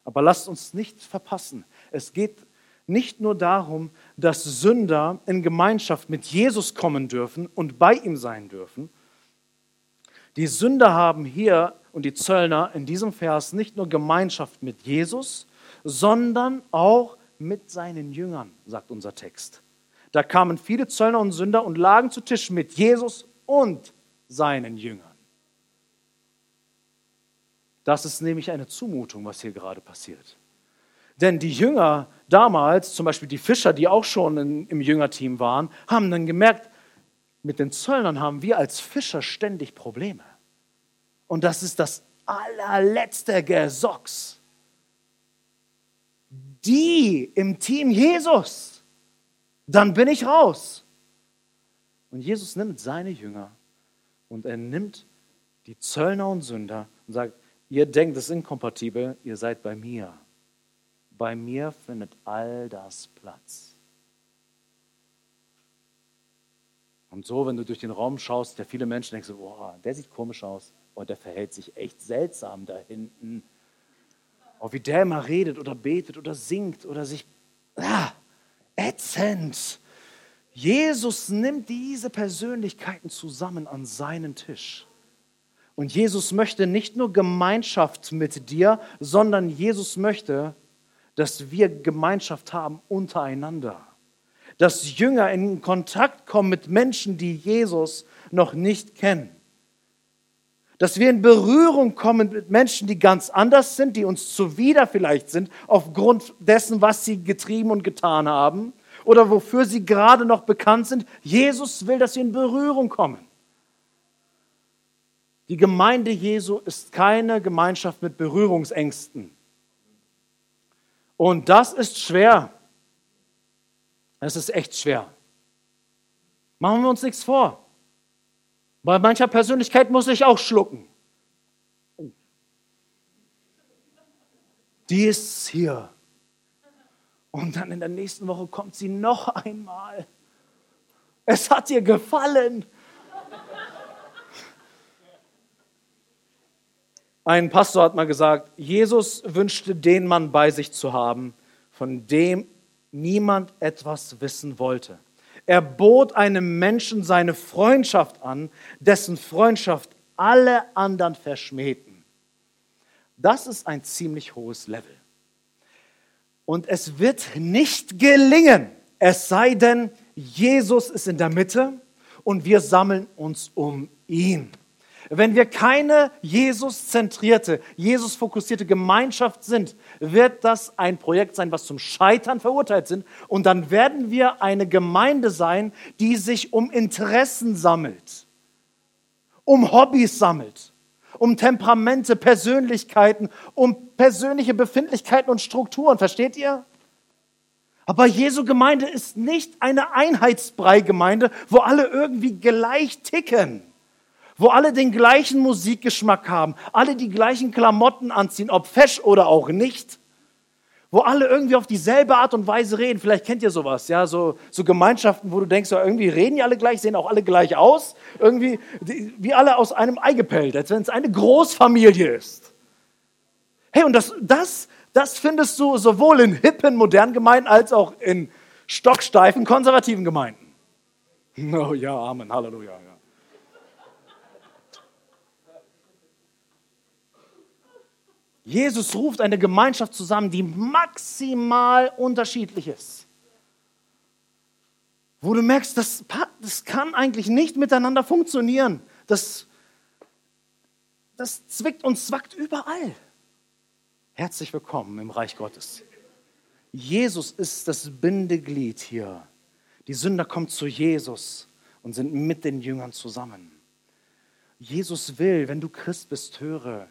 Aber lasst uns nicht verpassen. Es geht nicht nur darum, dass Sünder in Gemeinschaft mit Jesus kommen dürfen und bei ihm sein dürfen. Die Sünder haben hier und die Zöllner in diesem Vers nicht nur Gemeinschaft mit Jesus, sondern auch mit seinen Jüngern, sagt unser Text. Da kamen viele Zöllner und Sünder und lagen zu Tisch mit Jesus und seinen Jüngern. Das ist nämlich eine Zumutung, was hier gerade passiert. Denn die Jünger damals, zum Beispiel die Fischer, die auch schon in, im Jüngerteam waren, haben dann gemerkt, mit den Zöllnern haben wir als Fischer ständig Probleme. Und das ist das allerletzte Gesocks. Die im Team Jesus dann bin ich raus. Und Jesus nimmt seine Jünger und er nimmt die Zöllner und Sünder und sagt, ihr denkt, es ist inkompatibel, ihr seid bei mir. Bei mir findet all das Platz. Und so, wenn du durch den Raum schaust, ja viele Menschen denken so, boah, der sieht komisch aus. Boah, der verhält sich echt seltsam da hinten. Oh, wie der immer redet oder betet oder singt oder sich, ah, ätzend. Jesus nimmt diese Persönlichkeiten zusammen an seinen Tisch. Und Jesus möchte nicht nur Gemeinschaft mit dir, sondern Jesus möchte, dass wir Gemeinschaft haben untereinander. Dass Jünger in Kontakt kommen mit Menschen, die Jesus noch nicht kennen. Dass wir in Berührung kommen mit Menschen, die ganz anders sind, die uns zuwider vielleicht sind, aufgrund dessen, was sie getrieben und getan haben oder wofür sie gerade noch bekannt sind. Jesus will, dass wir in Berührung kommen. Die Gemeinde Jesu ist keine Gemeinschaft mit Berührungsängsten. Und das ist schwer. Es ist echt schwer. Machen wir uns nichts vor. Bei mancher Persönlichkeit muss ich auch schlucken. Die ist hier. Und dann in der nächsten Woche kommt sie noch einmal. Es hat ihr gefallen. Ein Pastor hat mal gesagt, Jesus wünschte den Mann bei sich zu haben, von dem niemand etwas wissen wollte. Er bot einem Menschen seine Freundschaft an, dessen Freundschaft alle anderen verschmähten. Das ist ein ziemlich hohes Level. Und es wird nicht gelingen, es sei denn, Jesus ist in der Mitte und wir sammeln uns um ihn. Wenn wir keine Jesus-zentrierte, Jesus-fokussierte Gemeinschaft sind, wird das ein Projekt sein, was zum Scheitern verurteilt sind. Und dann werden wir eine Gemeinde sein, die sich um Interessen sammelt, um Hobbys sammelt, um Temperamente, Persönlichkeiten, um persönliche Befindlichkeiten und Strukturen. Versteht ihr? Aber Jesu Gemeinde ist nicht eine Einheitsbrei-Gemeinde, wo alle irgendwie gleich ticken, wo alle den gleichen Musikgeschmack haben, alle die gleichen Klamotten anziehen, ob fesch oder auch nicht, wo alle irgendwie auf dieselbe Art und Weise reden. Vielleicht kennt ihr sowas, ja, so, so Gemeinschaften, wo du denkst, ja, irgendwie reden die alle gleich, sehen auch alle gleich aus, irgendwie die, wie alle aus einem Ei gepellt, als wenn es eine Großfamilie ist. Hey, und das, das, das findest du sowohl in hippen, modernen Gemeinden als auch in stocksteifen, konservativen Gemeinden. Oh ja, Amen, Halleluja. Ja. Jesus ruft eine Gemeinschaft zusammen, die maximal unterschiedlich ist. Wo du merkst, das, das kann eigentlich nicht miteinander funktionieren. Das, das zwickt und zwackt überall. Herzlich willkommen im Reich Gottes. Jesus ist das Bindeglied hier. Die Sünder kommen zu Jesus und sind mit den Jüngern zusammen. Jesus will, wenn du Christ bist, höre,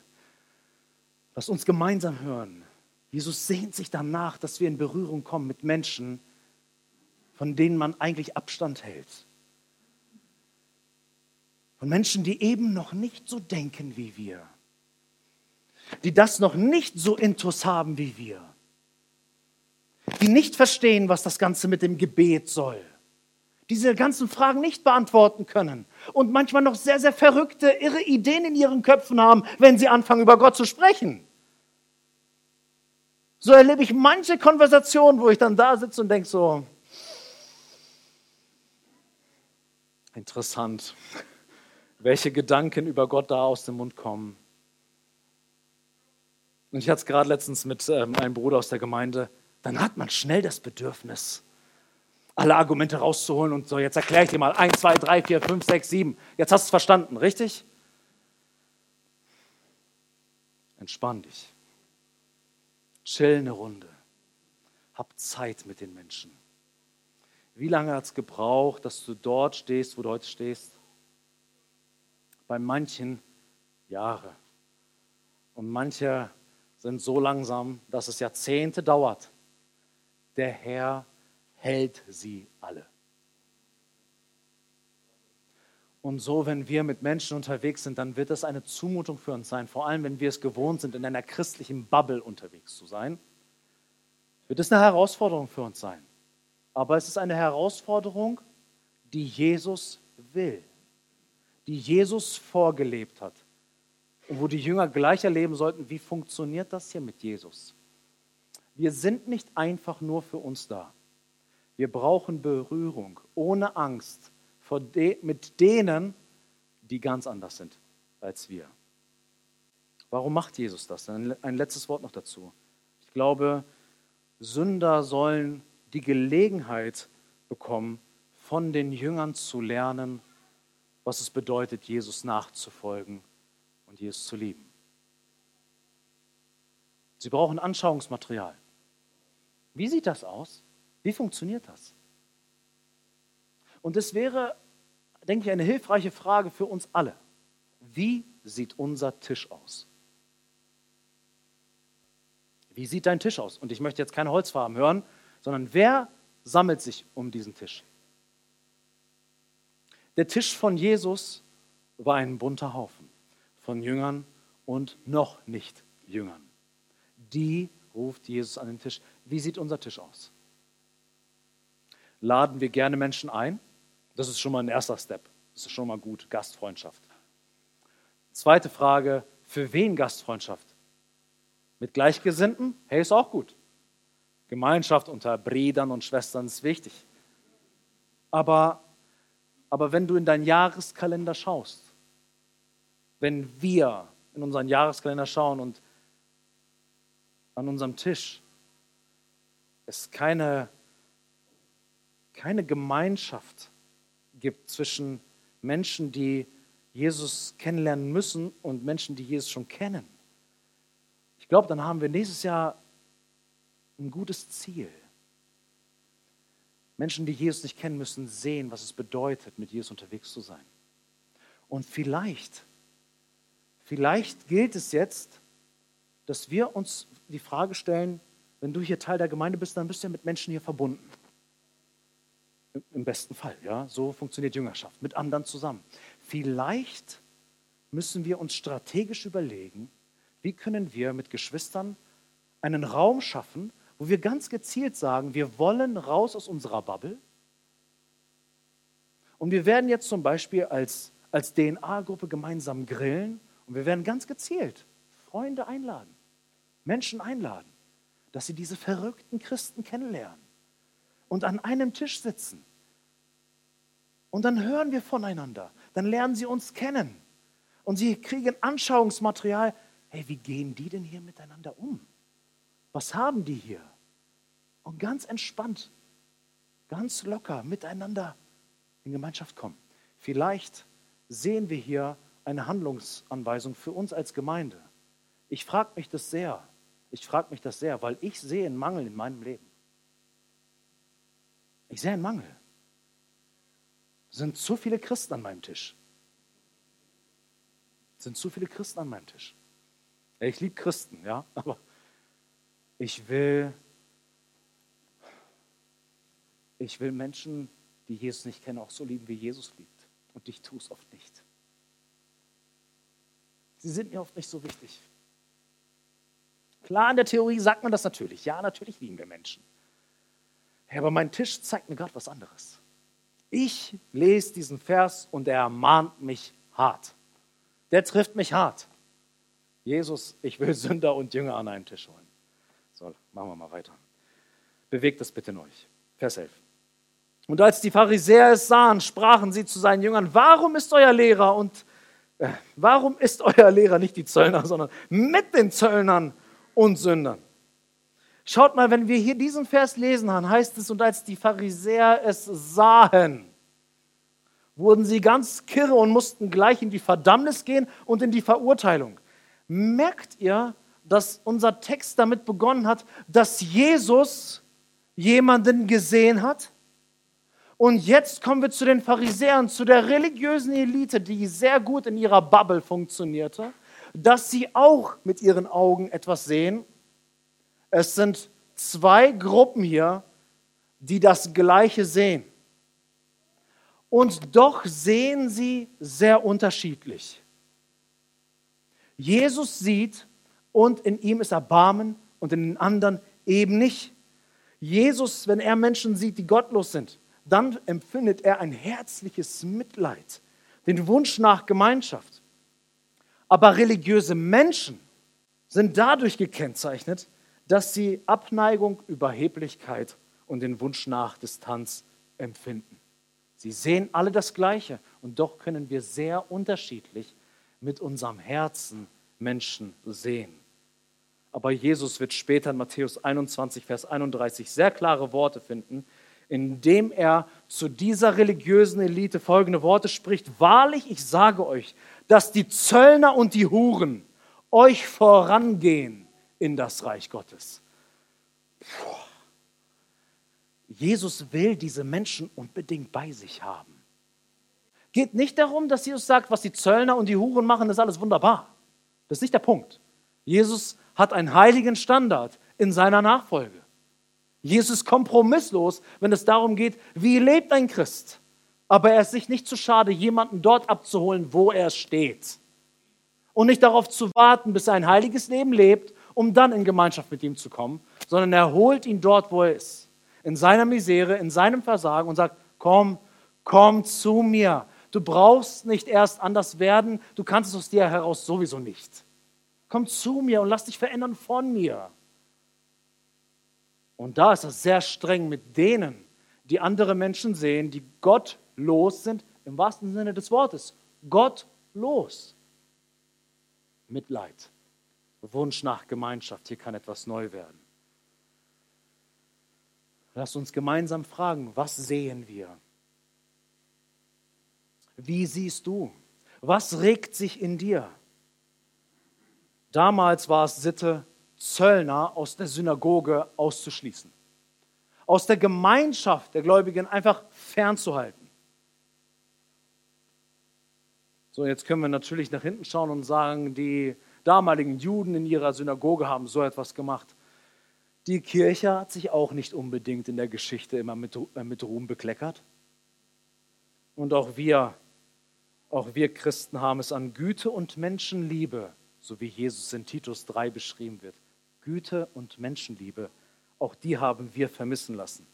Lass uns gemeinsam hören. Jesus sehnt sich danach, dass wir in Berührung kommen mit Menschen, von denen man eigentlich Abstand hält. Von Menschen, die eben noch nicht so denken wie wir. Die das noch nicht so intus haben wie wir. Die nicht verstehen, was das Ganze mit dem Gebet soll diese ganzen Fragen nicht beantworten können und manchmal noch sehr, sehr verrückte, irre Ideen in ihren Köpfen haben, wenn sie anfangen, über Gott zu sprechen. So erlebe ich manche Konversationen, wo ich dann da sitze und denke so, interessant, welche Gedanken über Gott da aus dem Mund kommen. Und ich hatte es gerade letztens mit ähm, einem Bruder aus der Gemeinde, dann hat man schnell das Bedürfnis, alle Argumente rauszuholen und so, jetzt erkläre ich dir mal, 1, 2, 3, 4, 5, 6, 7. Jetzt hast du es verstanden, richtig? Entspann dich. Chill eine Runde. Hab Zeit mit den Menschen. Wie lange hat es gebraucht, dass du dort stehst, wo du heute stehst? Bei manchen Jahre. Und manche sind so langsam, dass es Jahrzehnte dauert. Der Herr hält sie alle. Und so, wenn wir mit Menschen unterwegs sind, dann wird es eine Zumutung für uns sein, vor allem wenn wir es gewohnt sind, in einer christlichen Bubble unterwegs zu sein, wird es eine Herausforderung für uns sein. Aber es ist eine Herausforderung, die Jesus will, die Jesus vorgelebt hat und wo die Jünger gleich erleben sollten, wie funktioniert das hier mit Jesus. Wir sind nicht einfach nur für uns da. Wir brauchen Berührung ohne Angst de mit denen, die ganz anders sind als wir. Warum macht Jesus das? Ein letztes Wort noch dazu. Ich glaube, Sünder sollen die Gelegenheit bekommen, von den Jüngern zu lernen, was es bedeutet, Jesus nachzufolgen und Jesus zu lieben. Sie brauchen Anschauungsmaterial. Wie sieht das aus? Wie funktioniert das? Und es wäre, denke ich, eine hilfreiche Frage für uns alle. Wie sieht unser Tisch aus? Wie sieht dein Tisch aus? Und ich möchte jetzt keine Holzfarben hören, sondern wer sammelt sich um diesen Tisch? Der Tisch von Jesus war ein bunter Haufen von Jüngern und noch nicht Jüngern. Die ruft Jesus an den Tisch. Wie sieht unser Tisch aus? Laden wir gerne Menschen ein? Das ist schon mal ein erster Step. Das ist schon mal gut. Gastfreundschaft. Zweite Frage, für wen Gastfreundschaft? Mit Gleichgesinnten? Hey, ist auch gut. Gemeinschaft unter Brüdern und Schwestern ist wichtig. Aber, aber wenn du in deinen Jahreskalender schaust, wenn wir in unseren Jahreskalender schauen und an unserem Tisch es keine, keine Gemeinschaft gibt zwischen Menschen, die Jesus kennenlernen müssen und Menschen, die Jesus schon kennen. Ich glaube, dann haben wir nächstes Jahr ein gutes Ziel. Menschen, die Jesus nicht kennen, müssen sehen, was es bedeutet, mit Jesus unterwegs zu sein. Und vielleicht, vielleicht gilt es jetzt, dass wir uns die Frage stellen, wenn du hier Teil der Gemeinde bist, dann bist du ja mit Menschen hier verbunden. Im besten Fall, ja. So funktioniert Jüngerschaft, mit anderen zusammen. Vielleicht müssen wir uns strategisch überlegen, wie können wir mit Geschwistern einen Raum schaffen, wo wir ganz gezielt sagen, wir wollen raus aus unserer Bubble. Und wir werden jetzt zum Beispiel als, als DNA-Gruppe gemeinsam grillen und wir werden ganz gezielt Freunde einladen, Menschen einladen, dass sie diese verrückten Christen kennenlernen und an einem Tisch sitzen. Und dann hören wir voneinander, dann lernen sie uns kennen und sie kriegen Anschauungsmaterial. Hey, wie gehen die denn hier miteinander um? Was haben die hier? Und ganz entspannt, ganz locker miteinander in Gemeinschaft kommen. Vielleicht sehen wir hier eine Handlungsanweisung für uns als Gemeinde. Ich frage mich das sehr. Ich frage mich das sehr, weil ich sehe einen Mangel in meinem Leben. Ich sehe einen Mangel. Es sind zu viele Christen an meinem Tisch. Es sind zu viele Christen an meinem Tisch. Ich liebe Christen, ja, aber ich will, ich will Menschen, die Jesus nicht kennen, auch so lieben, wie Jesus liebt. Und ich tue es oft nicht. Sie sind mir oft nicht so wichtig. Klar, in der Theorie sagt man das natürlich. Ja, natürlich lieben wir Menschen. Ja, aber mein Tisch zeigt mir gerade was anderes. Ich lese diesen Vers und er ermahnt mich hart. Der trifft mich hart. Jesus, ich will Sünder und Jünger an einen Tisch holen. So, machen wir mal weiter. Bewegt das bitte in euch. Vers 11. Und als die Pharisäer es sahen, sprachen sie zu seinen Jüngern, warum ist euer Lehrer und äh, warum ist euer Lehrer nicht die Zöllner, sondern mit den Zöllnern und Sündern. Schaut mal, wenn wir hier diesen Vers lesen, dann heißt es, und als die Pharisäer es sahen, wurden sie ganz kirre und mussten gleich in die Verdammnis gehen und in die Verurteilung. Merkt ihr, dass unser Text damit begonnen hat, dass Jesus jemanden gesehen hat? Und jetzt kommen wir zu den Pharisäern, zu der religiösen Elite, die sehr gut in ihrer Bubble funktionierte dass sie auch mit ihren Augen etwas sehen. Es sind zwei Gruppen hier, die das Gleiche sehen. Und doch sehen sie sehr unterschiedlich. Jesus sieht und in ihm ist Erbarmen und in den anderen eben nicht. Jesus, wenn er Menschen sieht, die gottlos sind, dann empfindet er ein herzliches Mitleid, den Wunsch nach Gemeinschaft. Aber religiöse Menschen sind dadurch gekennzeichnet, dass sie Abneigung, Überheblichkeit und den Wunsch nach Distanz empfinden. Sie sehen alle das Gleiche und doch können wir sehr unterschiedlich mit unserem Herzen Menschen sehen. Aber Jesus wird später in Matthäus 21, Vers 31 sehr klare Worte finden, indem er zu dieser religiösen Elite folgende Worte spricht. Wahrlich, ich sage euch, dass die Zöllner und die Huren euch vorangehen in das Reich Gottes. Puh. Jesus will diese Menschen unbedingt bei sich haben. Geht nicht darum, dass Jesus sagt, was die Zöllner und die Huren machen, ist alles wunderbar. Das ist nicht der Punkt. Jesus hat einen heiligen Standard in seiner Nachfolge. Jesus ist kompromisslos, wenn es darum geht, wie lebt ein Christ. Aber er ist sich nicht zu schade, jemanden dort abzuholen, wo er steht. Und nicht darauf zu warten, bis er ein heiliges Leben lebt, um dann in Gemeinschaft mit ihm zu kommen, sondern er holt ihn dort, wo er ist in seiner Misere, in seinem Versagen und sagt, komm, komm zu mir. Du brauchst nicht erst anders werden, du kannst es aus dir heraus sowieso nicht. Komm zu mir und lass dich verändern von mir. Und da ist er sehr streng mit denen, die andere Menschen sehen, die gottlos sind, im wahrsten Sinne des Wortes. Gottlos. Mitleid, Wunsch nach Gemeinschaft, hier kann etwas neu werden. Lass uns gemeinsam fragen, was sehen wir? Wie siehst du? Was regt sich in dir? Damals war es Sitte, Zöllner aus der Synagoge auszuschließen, aus der Gemeinschaft der Gläubigen einfach fernzuhalten. So, jetzt können wir natürlich nach hinten schauen und sagen, die damaligen Juden in ihrer Synagoge haben so etwas gemacht. Die Kirche hat sich auch nicht unbedingt in der Geschichte immer mit, äh, mit Ruhm bekleckert. Und auch wir, auch wir Christen haben es an Güte und Menschenliebe, so wie Jesus in Titus 3 beschrieben wird. Güte und Menschenliebe, auch die haben wir vermissen lassen.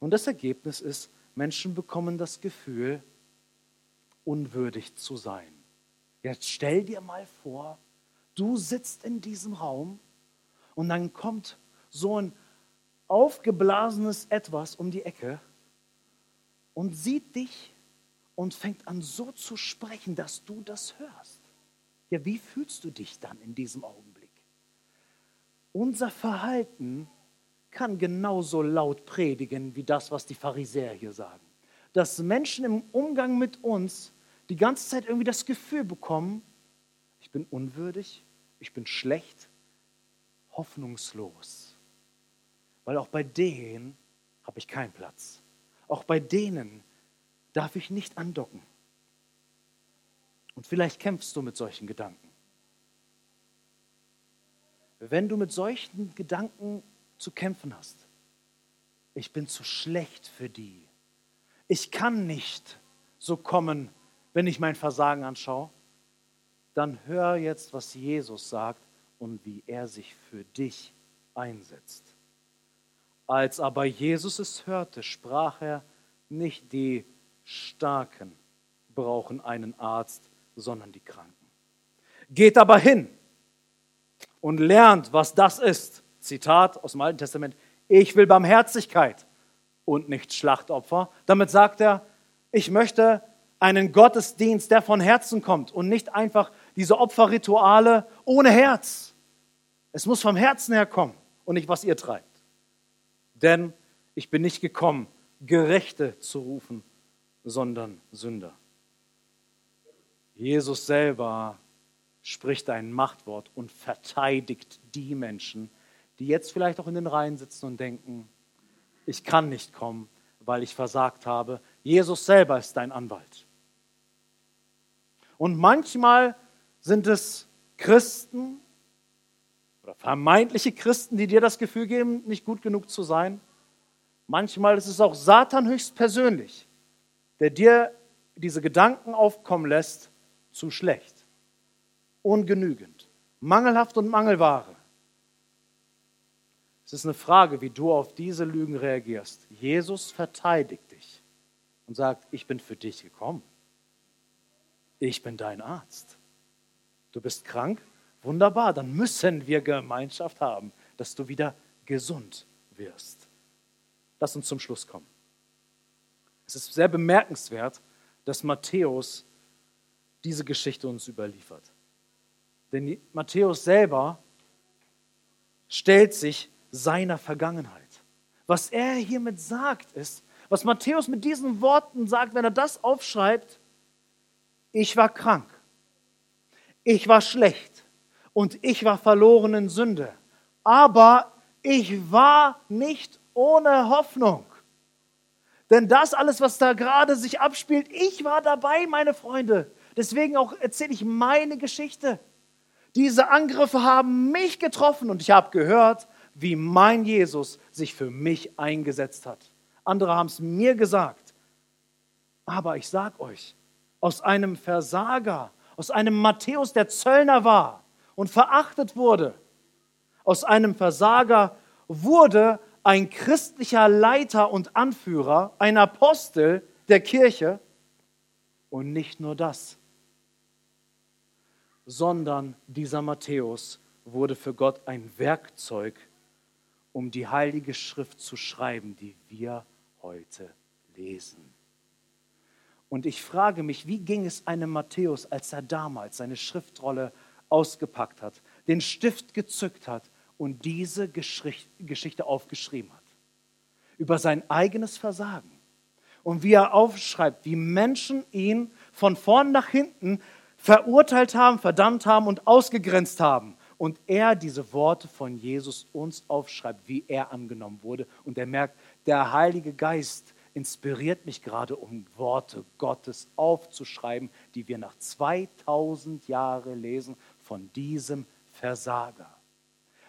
Und das Ergebnis ist, Menschen bekommen das Gefühl, unwürdig zu sein. Jetzt stell dir mal vor, du sitzt in diesem Raum und dann kommt so ein aufgeblasenes Etwas um die Ecke und sieht dich und fängt an so zu sprechen, dass du das hörst. Ja, wie fühlst du dich dann in diesem Augenblick? Unser Verhalten kann genauso laut predigen wie das, was die Pharisäer hier sagen. Dass Menschen im Umgang mit uns die ganze Zeit irgendwie das Gefühl bekommen, ich bin unwürdig, ich bin schlecht, hoffnungslos. Weil auch bei denen habe ich keinen Platz. Auch bei denen darf ich nicht andocken. Und vielleicht kämpfst du mit solchen Gedanken. Wenn du mit solchen Gedanken zu kämpfen hast, ich bin zu schlecht für die, ich kann nicht so kommen, wenn ich mein Versagen anschaue, dann hör jetzt, was Jesus sagt und wie er sich für dich einsetzt. Als aber Jesus es hörte, sprach er, nicht die Starken brauchen einen Arzt, sondern die Kranken. Geht aber hin und lernt, was das ist. Zitat aus dem Alten Testament, ich will Barmherzigkeit und nicht Schlachtopfer. Damit sagt er, ich möchte einen Gottesdienst, der von Herzen kommt und nicht einfach diese Opferrituale ohne Herz. Es muss vom Herzen her kommen und nicht, was ihr treibt. Denn ich bin nicht gekommen, Gerechte zu rufen, sondern Sünder. Jesus selber spricht ein Machtwort und verteidigt die Menschen, die jetzt vielleicht auch in den Reihen sitzen und denken, ich kann nicht kommen, weil ich versagt habe. Jesus selber ist dein Anwalt. Und manchmal sind es Christen oder vermeintliche Christen, die dir das Gefühl geben, nicht gut genug zu sein. Manchmal ist es auch Satan höchstpersönlich, der dir diese Gedanken aufkommen lässt, zu schlecht, ungenügend, mangelhaft und Mangelware. Es ist eine Frage, wie du auf diese Lügen reagierst. Jesus verteidigt dich und sagt, ich bin für dich gekommen. Ich bin dein Arzt. Du bist krank? Wunderbar, dann müssen wir Gemeinschaft haben, dass du wieder gesund wirst. Lass uns zum Schluss kommen. Es ist sehr bemerkenswert, dass Matthäus diese Geschichte uns überliefert. Denn Matthäus selber stellt sich seiner Vergangenheit. Was er hiermit sagt, ist, was Matthäus mit diesen Worten sagt, wenn er das aufschreibt, ich war krank, ich war schlecht und ich war verloren in Sünde, aber ich war nicht ohne Hoffnung. Denn das alles, was da gerade sich abspielt, ich war dabei, meine Freunde. Deswegen auch erzähle ich meine Geschichte. Diese Angriffe haben mich getroffen und ich habe gehört, wie mein Jesus sich für mich eingesetzt hat. Andere haben es mir gesagt. Aber ich sage euch, aus einem Versager, aus einem Matthäus, der Zöllner war und verachtet wurde, aus einem Versager wurde ein christlicher Leiter und Anführer, ein Apostel der Kirche. Und nicht nur das, sondern dieser Matthäus wurde für Gott ein Werkzeug, um die heilige Schrift zu schreiben, die wir heute lesen. Und ich frage mich, wie ging es einem Matthäus, als er damals seine Schriftrolle ausgepackt hat, den Stift gezückt hat und diese Geschichte aufgeschrieben hat. Über sein eigenes Versagen. Und wie er aufschreibt, wie Menschen ihn von vorn nach hinten verurteilt haben, verdammt haben und ausgegrenzt haben. Und er diese Worte von Jesus uns aufschreibt, wie er angenommen wurde. Und er merkt, der Heilige Geist inspiriert mich gerade, um Worte Gottes aufzuschreiben, die wir nach 2000 Jahren lesen von diesem Versager.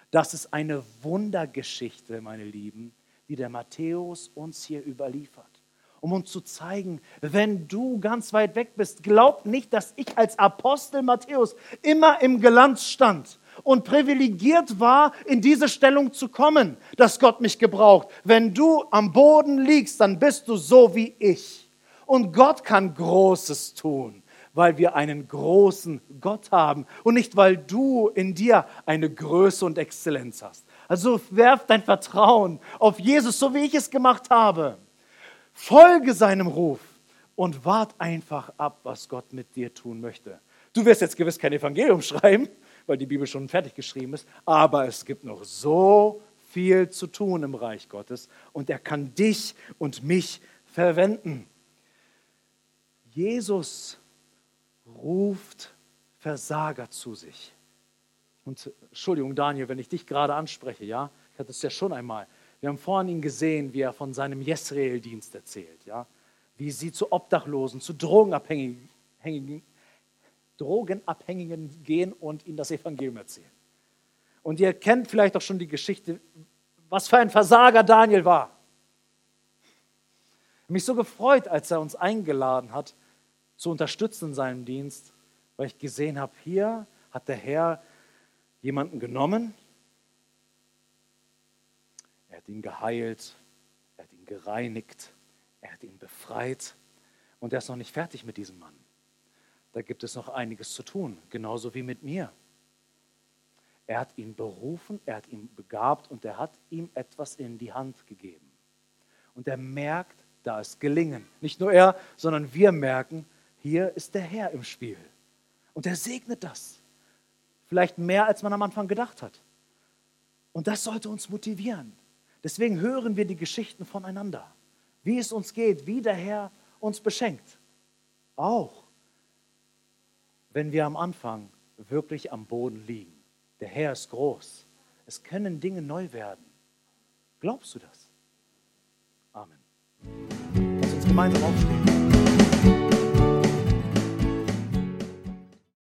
Das ist eine Wundergeschichte, meine Lieben, die der Matthäus uns hier überliefert, um uns zu zeigen, wenn du ganz weit weg bist, glaub nicht, dass ich als Apostel Matthäus immer im Glanz stand und privilegiert war, in diese Stellung zu kommen, dass Gott mich gebraucht. Wenn du am Boden liegst, dann bist du so wie ich. Und Gott kann Großes tun weil wir einen großen Gott haben und nicht, weil du in dir eine Größe und Exzellenz hast. Also werf dein Vertrauen auf Jesus, so wie ich es gemacht habe. Folge seinem Ruf und wart einfach ab, was Gott mit dir tun möchte. Du wirst jetzt gewiss kein Evangelium schreiben, weil die Bibel schon fertig geschrieben ist, aber es gibt noch so viel zu tun im Reich Gottes und er kann dich und mich verwenden. Jesus ruft Versager zu sich. Und Entschuldigung, Daniel, wenn ich dich gerade anspreche, ja, ich hatte es ja schon einmal. Wir haben vorhin ihn gesehen, wie er von seinem Jesrael-Dienst erzählt, ja, wie sie zu Obdachlosen, zu Drogenabhängigen, Drogenabhängigen gehen und ihnen das Evangelium erzählen. Und ihr kennt vielleicht auch schon die Geschichte, was für ein Versager Daniel war. Mich so gefreut, als er uns eingeladen hat, zu unterstützen in seinem Dienst, weil ich gesehen habe, hier hat der Herr jemanden genommen, er hat ihn geheilt, er hat ihn gereinigt, er hat ihn befreit und er ist noch nicht fertig mit diesem Mann. Da gibt es noch einiges zu tun, genauso wie mit mir. Er hat ihn berufen, er hat ihn begabt und er hat ihm etwas in die Hand gegeben. Und er merkt, da ist Gelingen. Nicht nur er, sondern wir merken, hier ist der Herr im Spiel. Und er segnet das. Vielleicht mehr, als man am Anfang gedacht hat. Und das sollte uns motivieren. Deswegen hören wir die Geschichten voneinander. Wie es uns geht, wie der Herr uns beschenkt. Auch wenn wir am Anfang wirklich am Boden liegen. Der Herr ist groß. Es können Dinge neu werden. Glaubst du das? Amen. Lass uns gemeinsam aufstehen.